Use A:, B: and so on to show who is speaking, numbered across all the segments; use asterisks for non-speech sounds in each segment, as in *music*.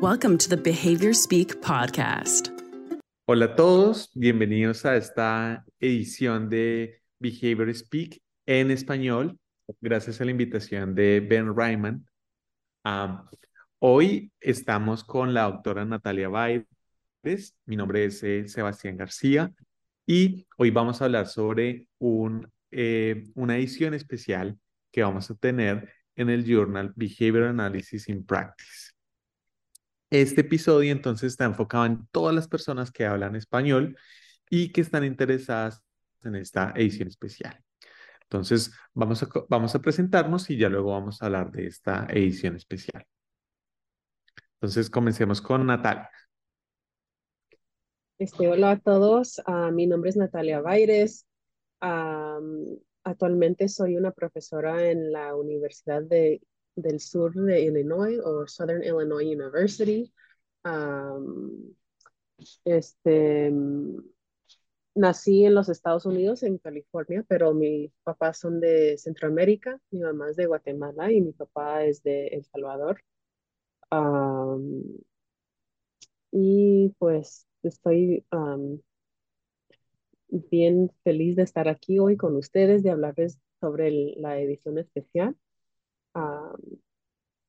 A: Welcome to the Behavior Speak podcast.
B: Hola a todos, bienvenidos a esta edición de Behavior Speak en español, gracias a la invitación de Ben Ryman. hoy estamos con la doctora Natalia Baires, mi nombre es eh, Sebastián García y hoy vamos a hablar sobre un, eh, una edición especial que vamos a tener en el journal Behavior Analysis in Practice. Este episodio entonces está enfocado en todas las personas que hablan español y que están interesadas en esta edición especial. Entonces, vamos a, vamos a presentarnos y ya luego vamos a hablar de esta edición especial. Entonces, comencemos con Natalia.
C: Este, hola a todos, uh, mi nombre es Natalia Baires. actualmente soy una profesora en la Universidad de, del Sur de Illinois o Southern Illinois University. este, nací en los Estados Unidos, en California, pero mis papás son de Centroamérica, mi mamá es de Guatemala y mi papá es de El Salvador. y pues estoy bien feliz de estar aquí hoy con ustedes, de hablarles sobre la edición especial.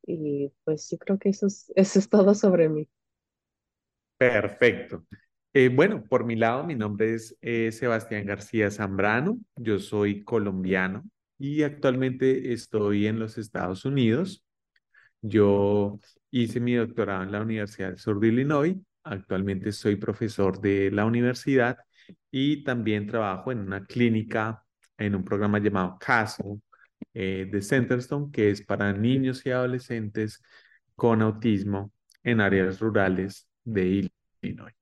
C: Y pues yo creo que eso es, *laughs* eso es todo sobre mí.
B: Perfecto. Eh, bueno, por mi lado, mi nombre es eh, Sebastián García Zambrano, yo soy colombiano y actualmente estoy en los Estados Unidos. Yo hice mi doctorado en la Universidad del Sur de Illinois Actualmente soy profesor de la universidad y también trabajo en una clínica, en un programa llamado CASO eh, de Centerstone, que es para niños y adolescentes con autismo en áreas rurales de Illinois.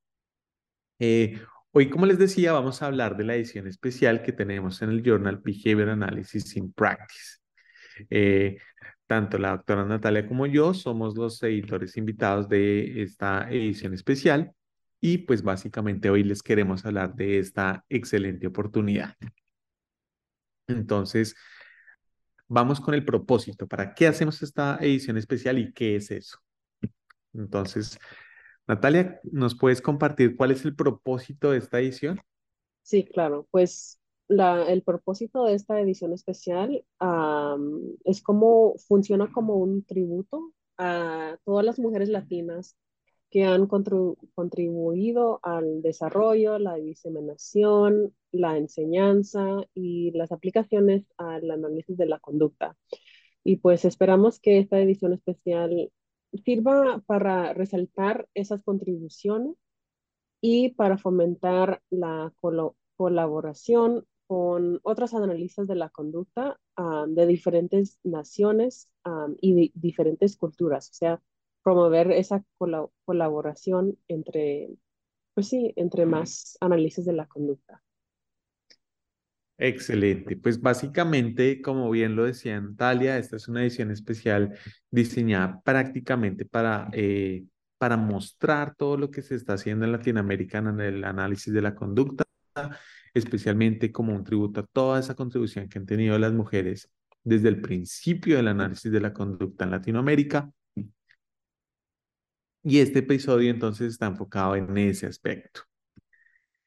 B: Eh, hoy, como les decía, vamos a hablar de la edición especial que tenemos en el Journal Behavior Analysis in Practice. Eh, tanto la doctora Natalia como yo somos los editores invitados de esta edición especial y pues básicamente hoy les queremos hablar de esta excelente oportunidad. Entonces, vamos con el propósito. ¿Para qué hacemos esta edición especial y qué es eso? Entonces, Natalia, ¿nos puedes compartir cuál es el propósito de esta edición?
C: Sí, claro. Pues el propósito de esta edición especial es como funciona como un tributo a todas las mujeres latinas que han contribuido al desarrollo, la diseminación, la enseñanza y las aplicaciones al análisis de la conducta. Y pues esperamos que esta edición especial sirva para resaltar esas contribuciones y para fomentar la colaboración con otros analistas de la conducta de diferentes naciones y diferentes culturas, o sea, promover esa colaboración entre, pues sí, entre más análisis de la conducta.
B: Excelente. Pues básicamente, como bien lo decía Natalia, esta es una edición especial diseñada prácticamente para, eh, para mostrar todo lo que se está haciendo en Latinoamérica en el análisis de la conducta especialmente como un tributo a toda esa contribución que han tenido las mujeres desde el principio del análisis de la conducta en Latinoamérica. Y este episodio entonces está enfocado en ese aspecto.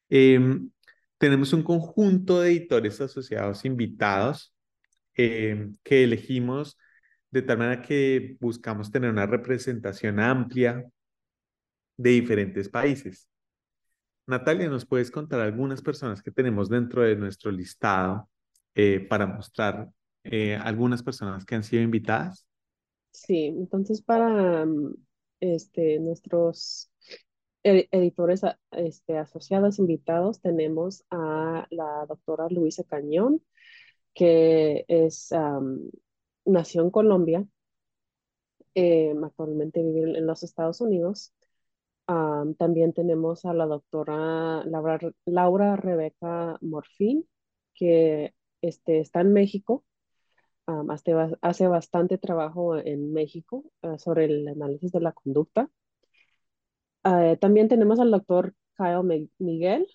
B: Em, tenemos un conjunto de editores asociados invitados em, que elegimos de tal manera que buscamos tener una representación amplia de diferentes países. Natalia, ¿nos puedes contar algunas personas que tenemos dentro de nuestro listado eh, para mostrar eh, algunas personas que han sido invitadas?
C: Sí, entonces para mm, este, nuestros editores este, asociados invitados tenemos a la doctora Luisa Cañón, que es, nació en Colombia, em, actualmente vive en los Estados Unidos también tenemos a la doctora Laura, Laura Rebeca Morfín, que este, está en México. Hace, hace, bastante trabajo en México ah, sobre el análisis de la conducta. Ah, también tenemos al doctor Kyle Miguel,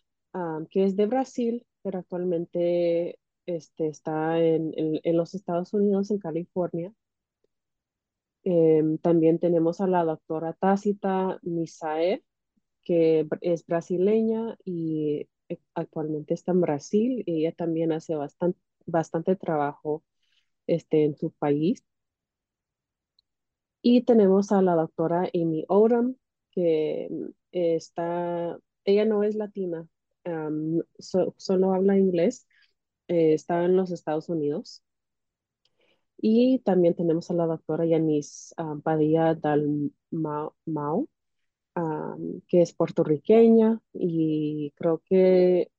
C: que es de Brasil, pero actualmente este, está en, en, los Estados Unidos, en California. Em, también tenemos a la doctora Tácita Misae, que es brasileña y eh, actualmente está en Brasil. Ella también hace bastante, bastante trabajo este, en su país. Y tenemos a la doctora Amy Odom, que mm, está, ella no es latina, solo habla inglés, eh, está en los Estados Unidos. Y también tenemos a la doctora Yanis Padilla Dalmau, que es puertorriqueña y creo que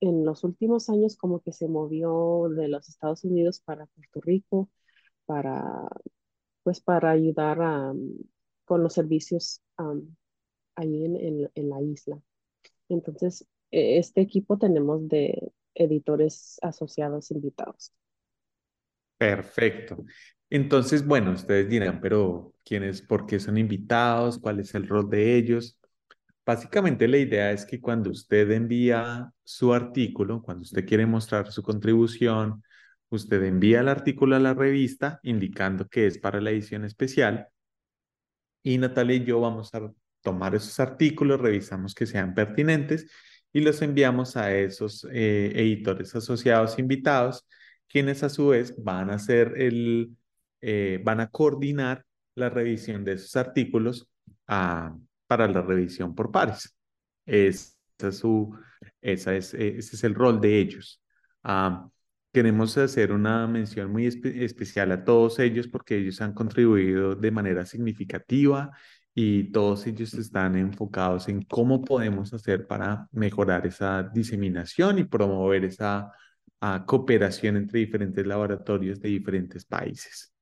C: en los últimos años como que se movió de los Estados Unidos para Puerto Rico para pues para ayudar con los servicios ahí en, en, la isla. Entonces, e, este equipo tenemos de editores asociados invitados.
B: Perfecto. Entonces, bueno, ustedes dirán, pero ¿quiénes, por qué son invitados? ¿Cuál es el rol de ellos? Básicamente la idea es que cuando usted envía su artículo, cuando usted quiere mostrar su contribución, usted envía el artículo a la revista indicando que es para la edición especial. Y Natalia y yo vamos a tomar esos artículos, revisamos que sean pertinentes y los enviamos a esos eh, editores asociados invitados, quienes a su vez van a hacer el, eh, van a coordinar la revisión de esos artículos ah, para la revisión por pares. Es, esa es su, esa es, ese es el rol de ellos. Queremos hacer una mención muy especial a todos ellos porque ellos han contribuido de manera significativa y todos ellos están enfocados en cómo podemos hacer para mejorar esa diseminación y promover esa cooperación entre diferentes laboratorios de diferentes países.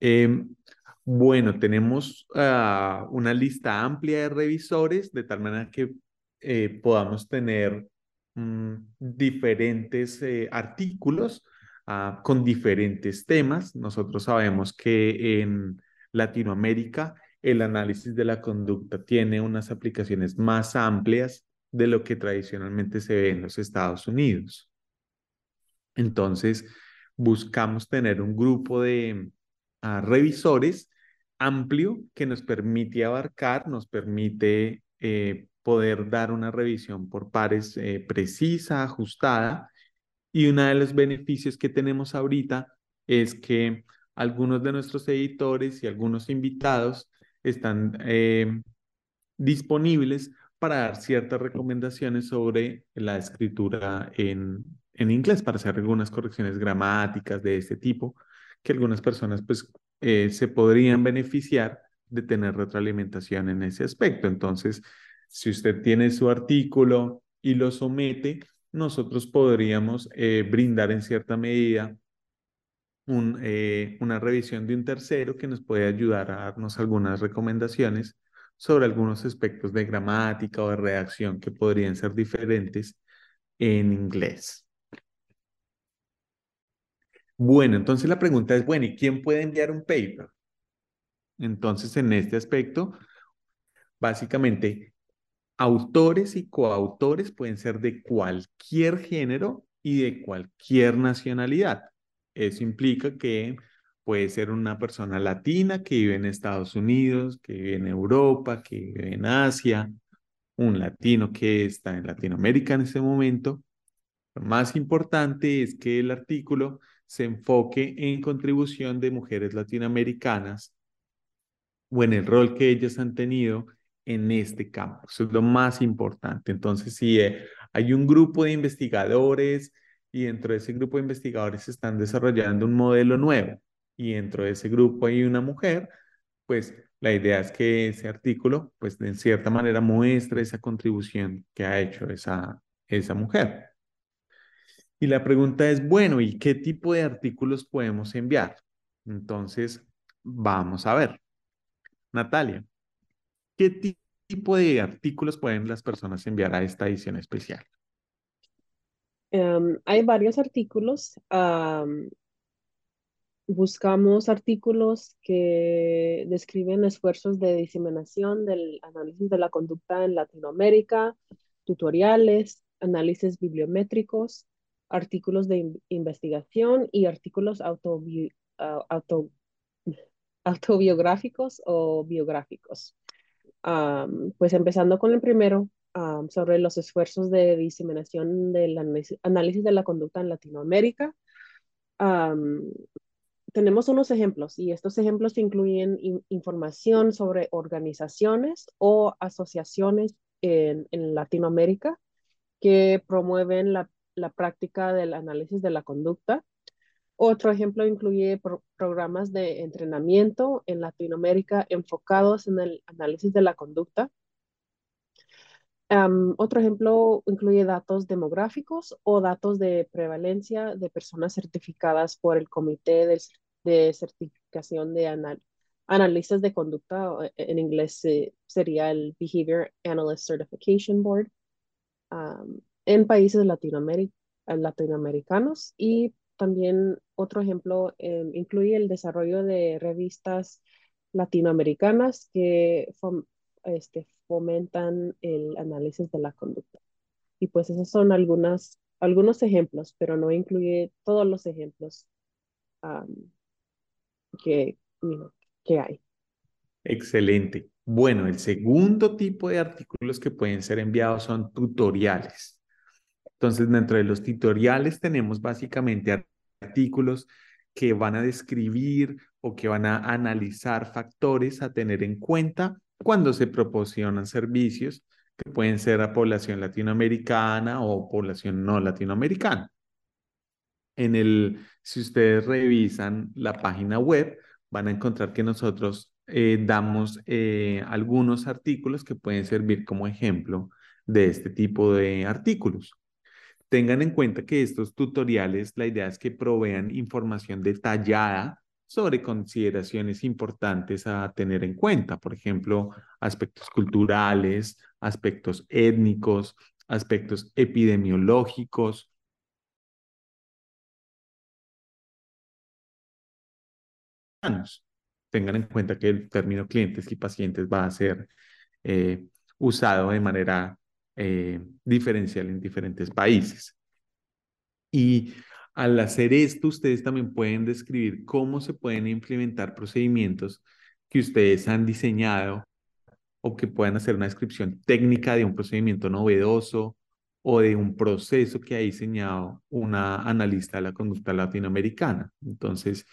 B: Em, bueno, tenemos ah, una lista amplia de revisores de tal manera que eh, podamos tener mm, diferentes eh, artículos ah, con diferentes temas. Nosotros sabemos que en Latinoamérica, el análisis de la conducta tiene unas aplicaciones más amplias de lo que tradicionalmente se ve en los Estados Unidos. Entonces, buscamos tener un grupo de ah, revisores amplio que nos permite abarcar, nos permite eh, poder dar una revisión por pares eh, precisa, ajustada. Y uno de los beneficios que tenemos ahorita es que algunos de nuestros editores y algunos invitados están eh, disponibles para dar ciertas recomendaciones sobre la escritura en, inglés, para hacer algunas correcciones gramáticas de este tipo, que algunas personas pues eh, se podrían beneficiar de tener retroalimentación en ese aspecto. Entonces, si usted tiene su artículo y lo somete, nosotros podríamos eh, brindar en cierta medida eh, una revisión de un tercero que nos puede ayudar a darnos algunas recomendaciones sobre algunos aspectos de gramática o de redacción que podrían ser diferentes en inglés. Bueno, entonces la pregunta es, bueno, ¿y quién puede enviar un paper? Entonces, en este aspecto, básicamente, autores y coautores pueden ser de cualquier género y de cualquier nacionalidad. Eso implica que puede ser una persona latina que vive en Estados Unidos, que vive en Europa, que vive en Asia, un latino que está en Latinoamérica en ese momento. Lo más importante es que el artículo se enfoque en contribución de mujeres latinoamericanas o en el rol que ellas han tenido en este campo. Eso es lo más importante. Entonces, si eh, hay un grupo de investigadores y dentro de ese grupo de investigadores están desarrollando un modelo nuevo y dentro de ese grupo hay una mujer, pues la idea es que ese artículo, pues de cierta manera muestre esa contribución que ha hecho esa, esa mujer. Y la pregunta es, bueno, ¿y qué tipo de artículos podemos enviar? Entonces, vamos a ver. Natalia, ¿qué tipo de artículos pueden las personas enviar a esta edición especial?
C: Em, hay varios artículos. buscamos artículos que describen esfuerzos de diseminación del análisis de la conducta en Latinoamérica, tutoriales, análisis bibliométricos, artículos de investigación y artículos auto, *laughs* autobiográficos o biográficos. pues empezando con el primero, sobre los esfuerzos de diseminación del análisis de la conducta en Latinoamérica. tenemos unos ejemplos y estos ejemplos incluyen información sobre organizaciones o asociaciones en, en Latinoamérica que promueven la, la, práctica del análisis de la conducta. Otro ejemplo incluye programas de entrenamiento en Latinoamérica enfocados en el análisis de la conducta otro ejemplo incluye datos demográficos o datos de prevalencia de personas certificadas por el Comité de, Certificación de Analistas de Conducta, e, en inglés sería el Behavior Analyst Certification Board, en países latinoamericanos. Y también otro ejemplo em, incluye el desarrollo de revistas latinoamericanas que este, fomentan el análisis de la conducta. Y pues esos son algunas, algunos ejemplos, pero no incluye todos los ejemplos que, que hay.
B: Excelente. Bueno, el segundo tipo de artículos que pueden ser enviados son tutoriales. Entonces, dentro de los tutoriales tenemos básicamente artículos que van a describir o que van a analizar factores a tener en cuenta cuando se proporcionan servicios que pueden ser a población latinoamericana o población no latinoamericana. En el, si ustedes revisan la página web, van a encontrar que nosotros eh, damos eh, algunos artículos que pueden servir como ejemplo de este tipo de artículos. Tengan en cuenta que estos tutoriales, la idea es que provean información detallada sobre consideraciones importantes a tener en cuenta, por ejemplo, aspectos culturales, aspectos étnicos, aspectos epidemiológicos. Tengan en cuenta que el término clientes y pacientes va a ser eh, usado de manera eh, diferencial en diferentes países. Y al hacer esto, ustedes también pueden describir cómo se pueden implementar procedimientos que ustedes han diseñado o que puedan hacer una descripción técnica de un procedimiento novedoso o de un proceso que ha diseñado una analista de la conducta latinoamericana. Entonces,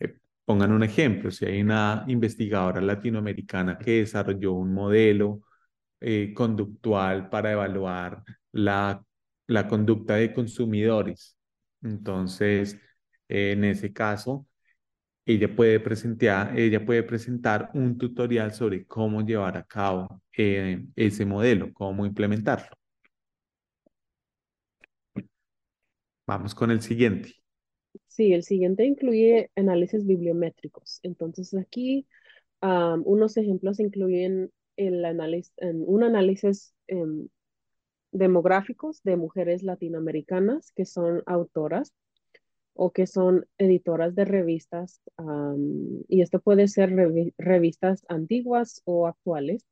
B: eh, pongan un ejemplo, si hay una investigadora latinoamericana que desarrolló un modelo eh, conductual para evaluar la, la conducta de consumidores entonces, en ese caso, ella puede presentar, ella puede presentar un tutorial sobre cómo llevar a cabo eh, ese modelo, cómo implementarlo. Vamos con el siguiente.
C: Sí, el siguiente incluye análisis bibliométricos. Entonces aquí unos ejemplos incluyen el análisis, un análisis em, demográficos de mujeres latinoamericanas que son autoras o que son editoras de revistas, y esto puede ser revistas antiguas o actuales.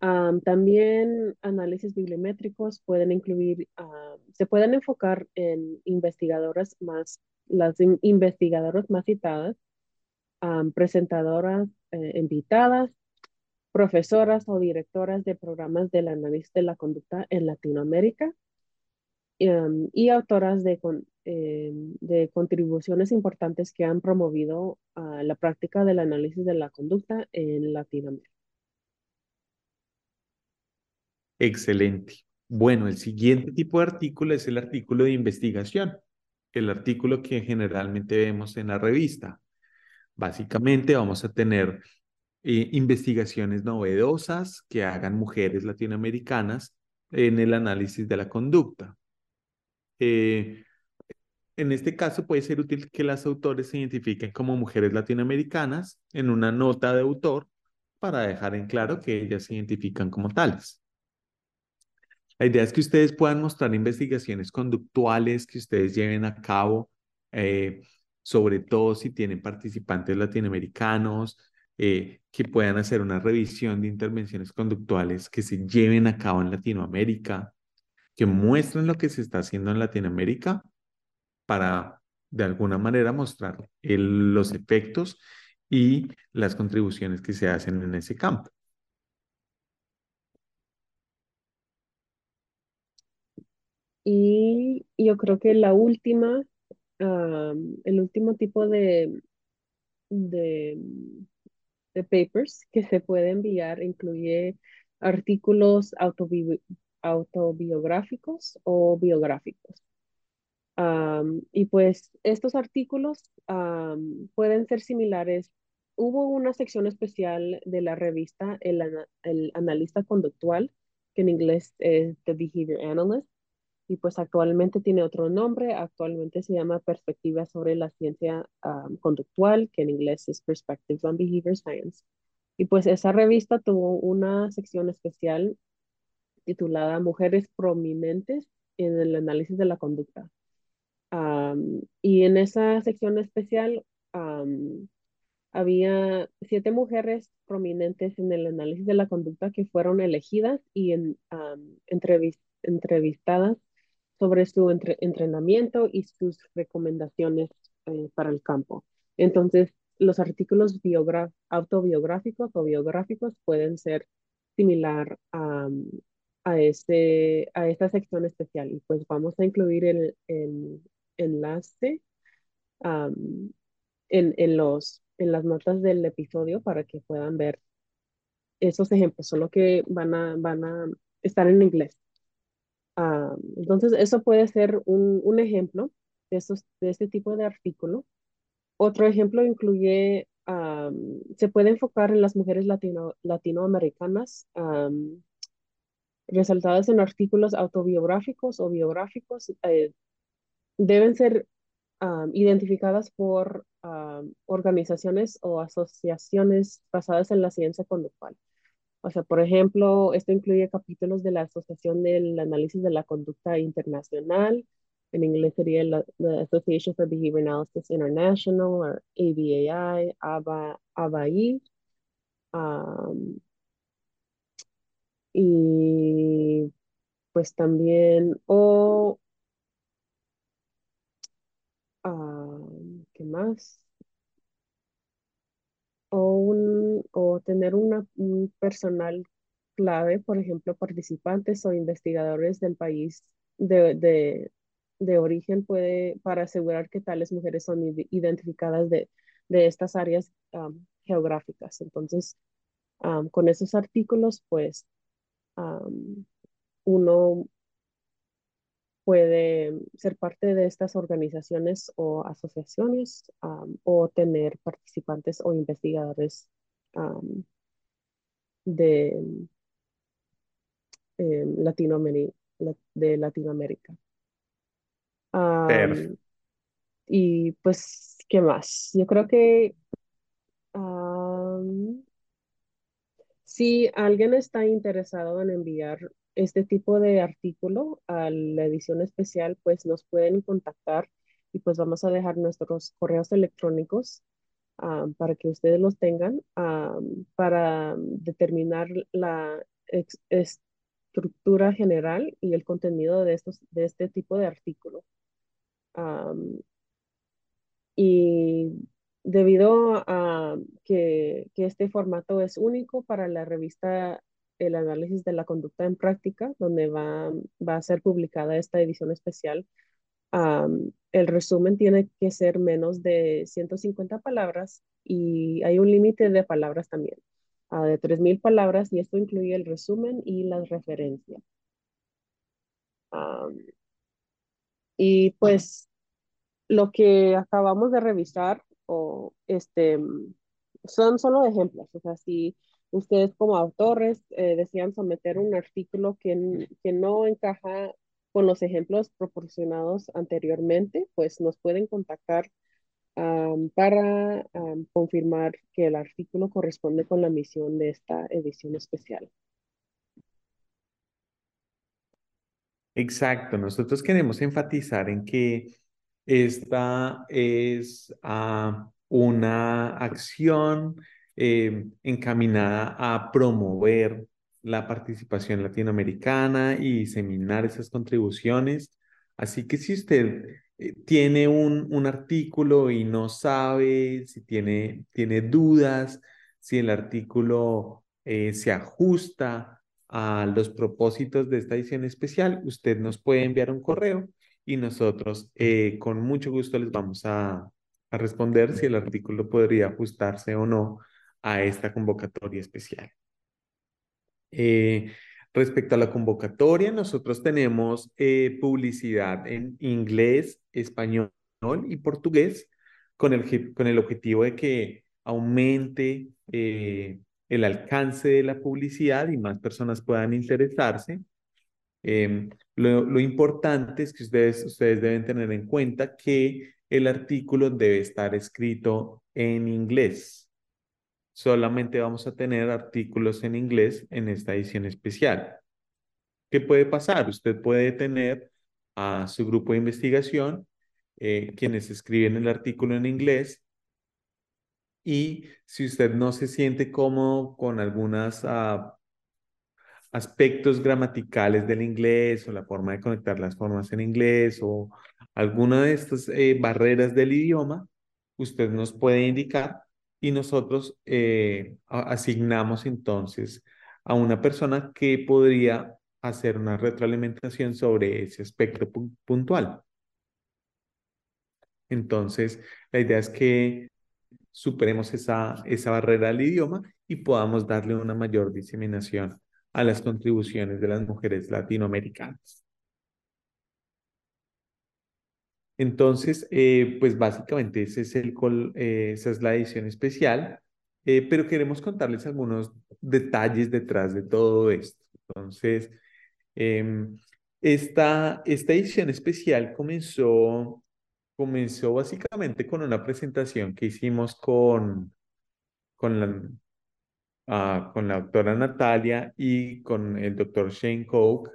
C: también análisis bibliométricos pueden incluir, se pueden enfocar en investigadoras más, las investigadoras más citadas, presentadoras eh, invitadas, profesoras o directoras de programas del análisis de la conducta en Latinoamérica em, y autoras em, de, contribuciones importantes que han promovido la práctica del análisis de la conducta en Latinoamérica.
B: Excelente. Bueno, el siguiente tipo de artículo es el artículo de investigación, el artículo que generalmente vemos en la revista. Básicamente vamos a tener eh, investigaciones novedosas que hagan mujeres latinoamericanas en el análisis de la conducta. Eh, en este caso puede ser útil que las autores se identifiquen como mujeres latinoamericanas en una nota de autor para dejar en claro que ellas se identifican como tales. La idea es que ustedes puedan mostrar investigaciones conductuales que ustedes lleven a cabo, eh, sobre todo si tienen participantes latinoamericanos, eh, que puedan hacer una revisión de intervenciones conductuales que se lleven a cabo en Latinoamérica, que muestren lo que se está haciendo en Latinoamérica para de alguna manera mostrar los efectos y las contribuciones que se hacen en ese campo.
C: Y yo creo que la última, el último tipo de, de, papers que se puede enviar incluye artículos autobiográficos o biográficos. y pues estos artículos pueden ser similares. Hubo una sección especial de la revista El, el Analista Conductual, que en inglés es The Behavior Analyst, y pues actualmente tiene otro nombre, actualmente se llama Perspectiva sobre la Ciencia Conductual, que en inglés es Perspectives on Behavior Science. Y pues esa revista tuvo una sección especial titulada Mujeres prominentes en el análisis de la conducta. y en esa sección especial había siete mujeres prominentes en el análisis de la conducta que fueron elegidas y en, entrevistadas sobre su entrenamiento y sus recomendaciones eh, para el campo. Entonces, los artículos autobiográficos o biográficos pueden ser similar a, ese, a esta sección especial. Y pues vamos a incluir el enlace en, en, los, en las notas del episodio para que puedan ver esos ejemplos, solo que van a, van a estar en inglés. Ah, entonces, eso puede ser un, un ejemplo de, esos, de este tipo de artículo. Otro ejemplo incluye, se puede enfocar en las mujeres latino, latinoamericanas resaltadas en artículos autobiográficos o biográficos. Eh, deben ser identificadas por organizaciones o asociaciones basadas en la ciencia conductual. O sea, por ejemplo, esto incluye capítulos de la Asociación del Análisis de la Conducta Internacional, en inglés sería la, Association for Behavior Analysis International, o ABAI, ABA, ABAI. y pues también, o, ¿qué más? o, un, tener un personal clave, por ejemplo, participantes o investigadores del país de, de, de origen puede, para asegurar que tales mujeres son identificadas de, de estas áreas geográficas. Entonces, con esos artículos, pues, uno puede ser parte de estas organizaciones o asociaciones o tener participantes o investigadores de, Latinoamérica, de Latinoamérica. y pues, ¿qué más? Yo creo que si alguien está interesado en enviar este tipo de artículo a la edición especial, pues nos pueden contactar y pues vamos a dejar nuestros correos electrónicos ah, para que ustedes los tengan ah, para determinar la estructura general y el contenido de, estos, de este tipo de artículo. Ah, y debido a que, que, este formato es único para la revista el análisis de la conducta en práctica, donde va, va a ser publicada esta edición especial. El resumen tiene que ser menos de 150 palabras y hay un límite de palabras también, uh, de 3.000 palabras, y esto incluye el resumen y las referencias. y pues lo que acabamos de revisar o este, son solo ejemplos, o sea, si ustedes como autores eh, desean someter un artículo que, que no encaja con los ejemplos proporcionados anteriormente, pues nos pueden contactar para confirmar que el artículo corresponde con la misión de esta edición especial.
B: Exacto, nosotros queremos enfatizar en que esta es ah, una acción eh, encaminada a promover la participación latinoamericana y diseminar esas contribuciones. Así que si usted eh, tiene un, un artículo y no sabe si tiene, tiene dudas, si el artículo eh, se ajusta a los propósitos de esta edición especial, usted nos puede enviar un correo y nosotros eh, con mucho gusto les vamos a, a responder si el artículo podría ajustarse o no a esta convocatoria especial. Eh, respecto a la convocatoria, nosotros tenemos eh, publicidad en inglés, español y portugués con el, con el objetivo de que aumente eh, el alcance de la publicidad y más personas puedan interesarse. Em, lo, lo, importante es que ustedes, ustedes deben tener en cuenta que el artículo debe estar escrito en inglés. Solamente vamos a tener artículos en inglés en esta edición especial. ¿Qué puede pasar? Usted puede tener a su grupo de investigación, eh, quienes escriben el artículo en inglés, y si usted no se siente cómodo con algunas uh, aspectos gramaticales del inglés o la forma de conectar las formas en inglés o alguna de estas eh, barreras del idioma, usted nos puede indicar y nosotros eh, asignamos entonces a una persona que podría hacer una retroalimentación sobre ese aspecto puntual. Entonces, la idea es que superemos esa, esa barrera del idioma y podamos darle una mayor diseminación a las contribuciones de las mujeres latinoamericanas. Entonces, eh, pues básicamente eh, esa es la edición especial, eh, pero queremos contarles algunos detalles detrás de todo esto. Entonces, em, esta, esta edición especial comenzó, comenzó básicamente con una presentación que hicimos con, con la, Ah, con la doctora Natalia y con el doctor Shane Koch,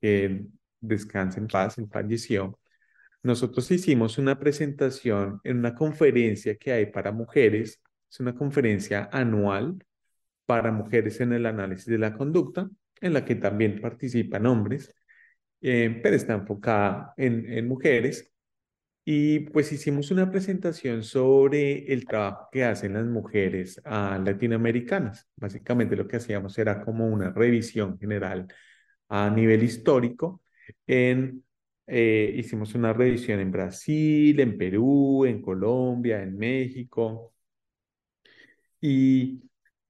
B: que descansa en paz, él falleció. Nosotros hicimos una presentación en una conferencia que hay para mujeres, es una conferencia anual para mujeres en el análisis de la conducta, en la que también participan hombres, eh, pero está enfocada en, en mujeres. Y pues hicimos una presentación sobre el trabajo que hacen las mujeres ah, latinoamericanas. Básicamente lo que hacíamos era como una revisión general a nivel histórico. En, eh, hicimos una revisión en Brasil, en Perú, en Colombia, en México. Y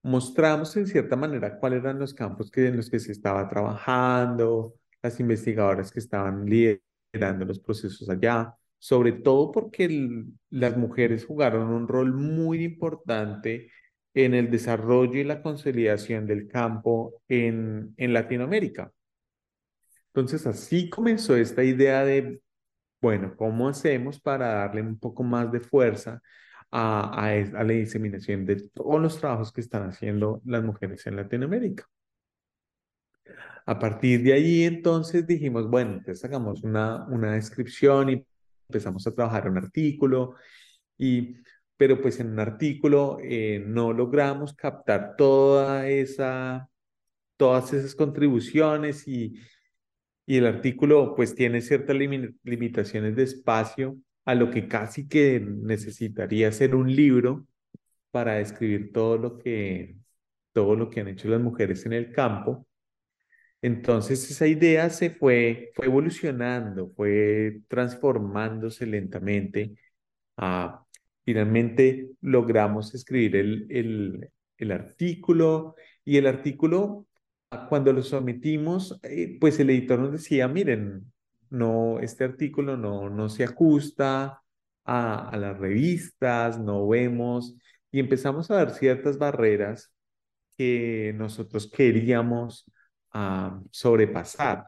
B: mostramos en cierta manera cuáles eran los campos que, en los que se estaba trabajando, las investigadoras que estaban liderando los procesos allá sobre todo porque las mujeres jugaron un rol muy importante en el desarrollo y la consolidación del campo en, en Latinoamérica. Entonces, así comenzó esta idea de, bueno, ¿cómo hacemos para darle un poco más de fuerza a, a, a la diseminación de todos los trabajos que están haciendo las mujeres en Latinoamérica? A partir de ahí, entonces dijimos, bueno, entonces hagamos una, una descripción y empezamos a trabajar un artículo, y, pero pues en un artículo eh, no logramos captar toda esa, todas esas contribuciones y, y el artículo pues tiene ciertas limitaciones de espacio a lo que casi que necesitaría ser un libro para describir todo lo que, todo lo que han hecho las mujeres en el campo. Entonces esa idea se fue, fue evolucionando, fue transformándose lentamente. Ah, finalmente logramos escribir el, el, artículo y el artículo, cuando lo sometimos, eh, pues el editor nos decía, miren, no, este artículo no, no se ajusta a, las revistas, no vemos, y empezamos a ver ciertas barreras que nosotros queríamos a sobrepasar.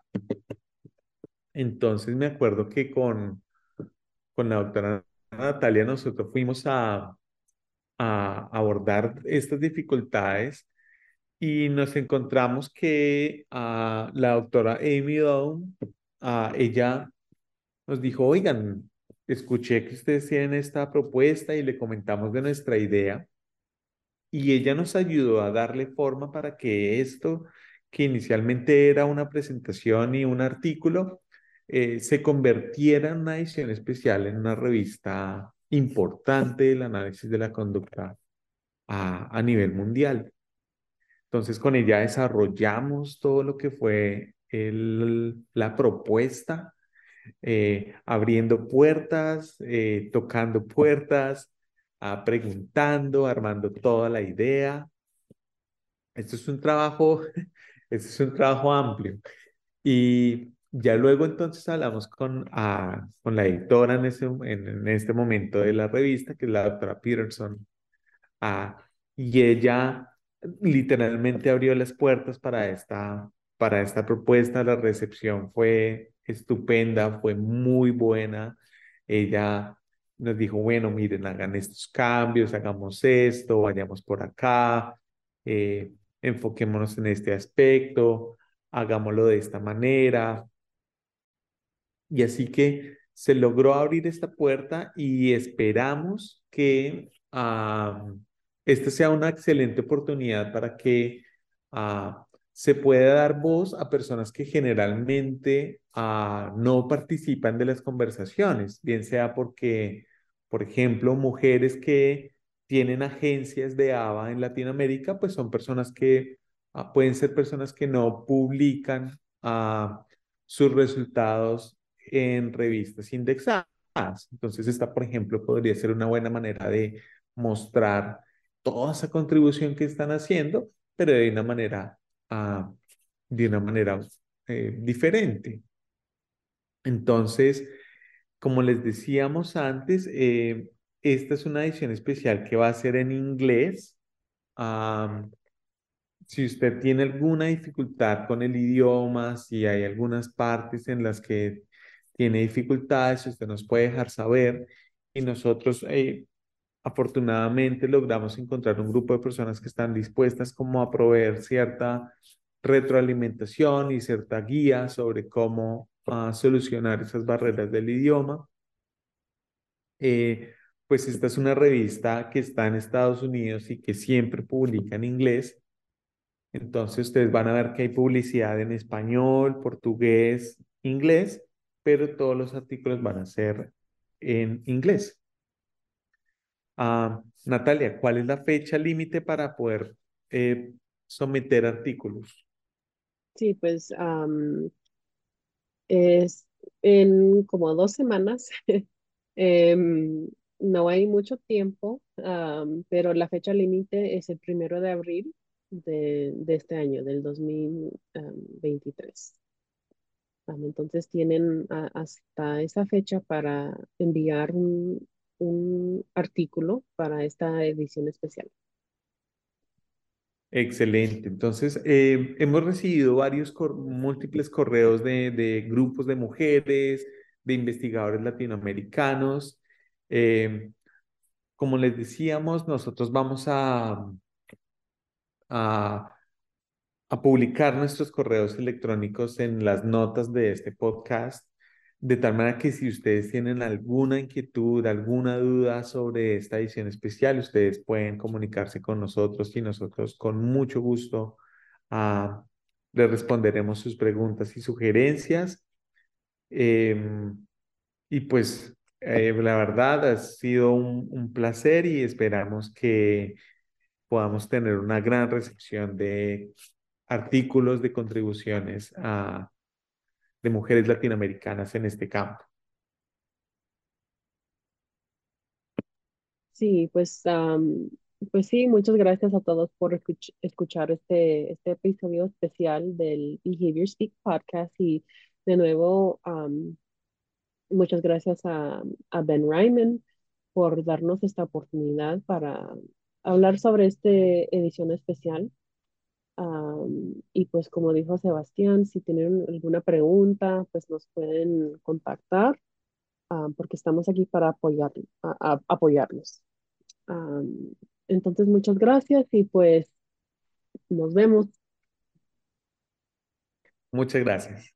B: Entonces me acuerdo que con, con la doctora Natalia nosotros fuimos a, a abordar estas dificultades y nos encontramos que la doctora Amy Down, a ella nos dijo, oigan, escuché que ustedes tienen esta propuesta y le comentamos de nuestra idea y ella nos ayudó a darle forma para que esto que inicialmente era una presentación y un artículo, eh, se convirtiera en una edición especial en una revista importante del análisis de la conducta a, a nivel mundial. Entonces, con ella desarrollamos todo lo que fue el, la propuesta, eh, abriendo puertas, eh, tocando puertas, ah, preguntando, armando toda la idea. Esto es un trabajo, *laughs* esto es un trabajo amplio. Y ya luego entonces hablamos con, ah, con la editora en, ese, en, este momento de la revista, que es la doctora Peterson, ah, y ella literalmente abrió las puertas para esta, para esta propuesta. La recepción fue estupenda, fue muy buena. Ella nos dijo, bueno, miren, hagan estos cambios, hagamos esto, vayamos por acá, eh, enfoquémonos en este aspecto, hagámoslo de esta manera. Y así que se logró abrir esta puerta y esperamos que esta sea una excelente oportunidad para que ah, se pueda dar voz a personas que generalmente ah, no participan de las conversaciones, bien sea porque, por ejemplo, mujeres que tienen agencias de ABA en Latinoamérica, pues son personas que ah, pueden ser personas que no publican sus resultados en revistas indexadas. Entonces, esta, por ejemplo, podría ser una buena manera de mostrar toda esa contribución que están haciendo, pero de una manera, uh, de una manera eh, diferente. Entonces, como les decíamos antes, eh, esta es una edición especial que va a ser en inglés. si usted tiene alguna dificultad con el idioma, si hay algunas partes en las que tiene dificultades, usted nos puede dejar saber y nosotros eh, afortunadamente logramos encontrar un grupo de personas que están dispuestas como a proveer cierta retroalimentación y cierta guía sobre cómo uh, solucionar esas barreras del idioma. Eh, pues esta es una revista que está en Estados Unidos y que siempre publica en inglés. Entonces ustedes van a ver que hay publicidad en español, portugués, inglés, pero todos los artículos van a ser en inglés. Ah, Natalia, ¿cuál es la fecha límite para poder eh, someter artículos?
C: Sí, pues es en como dos semanas. *laughs* Em, no hay mucho tiempo, pero la fecha límite es el primero de abril de, este año, del 2023. entonces tienen hasta esa fecha para enviar un, un artículo para esta edición especial.
B: Excelente. Entonces, eh, hemos recibido varios, múltiples correos de, grupos de mujeres, de investigadores latinoamericanos. Eh, como les decíamos, nosotros vamos a, a publicar nuestros correos electrónicos en las notas de este podcast de tal manera que si ustedes tienen alguna inquietud, alguna duda sobre esta edición especial, ustedes pueden comunicarse con nosotros y nosotros con mucho gusto uh, les responderemos sus preguntas y sugerencias. Em, y pues eh, la verdad ha sido un, un, placer y esperamos que podamos tener una gran recepción de artículos, de contribuciones a de mujeres latinoamericanas en este campo.
C: Sí, pues, pues sí, muchas gracias a todos por escuchar este, este episodio especial del Behavior Speak Podcast y de nuevo muchas gracias a, a Ben Ryman por darnos esta oportunidad para hablar sobre esta edición especial y pues como dijo Sebastián, si tienen alguna pregunta, pues nos pueden contactar porque estamos aquí para apoyar, apoyarlos. entonces, muchas gracias y pues nos vemos.
B: Muchas gracias.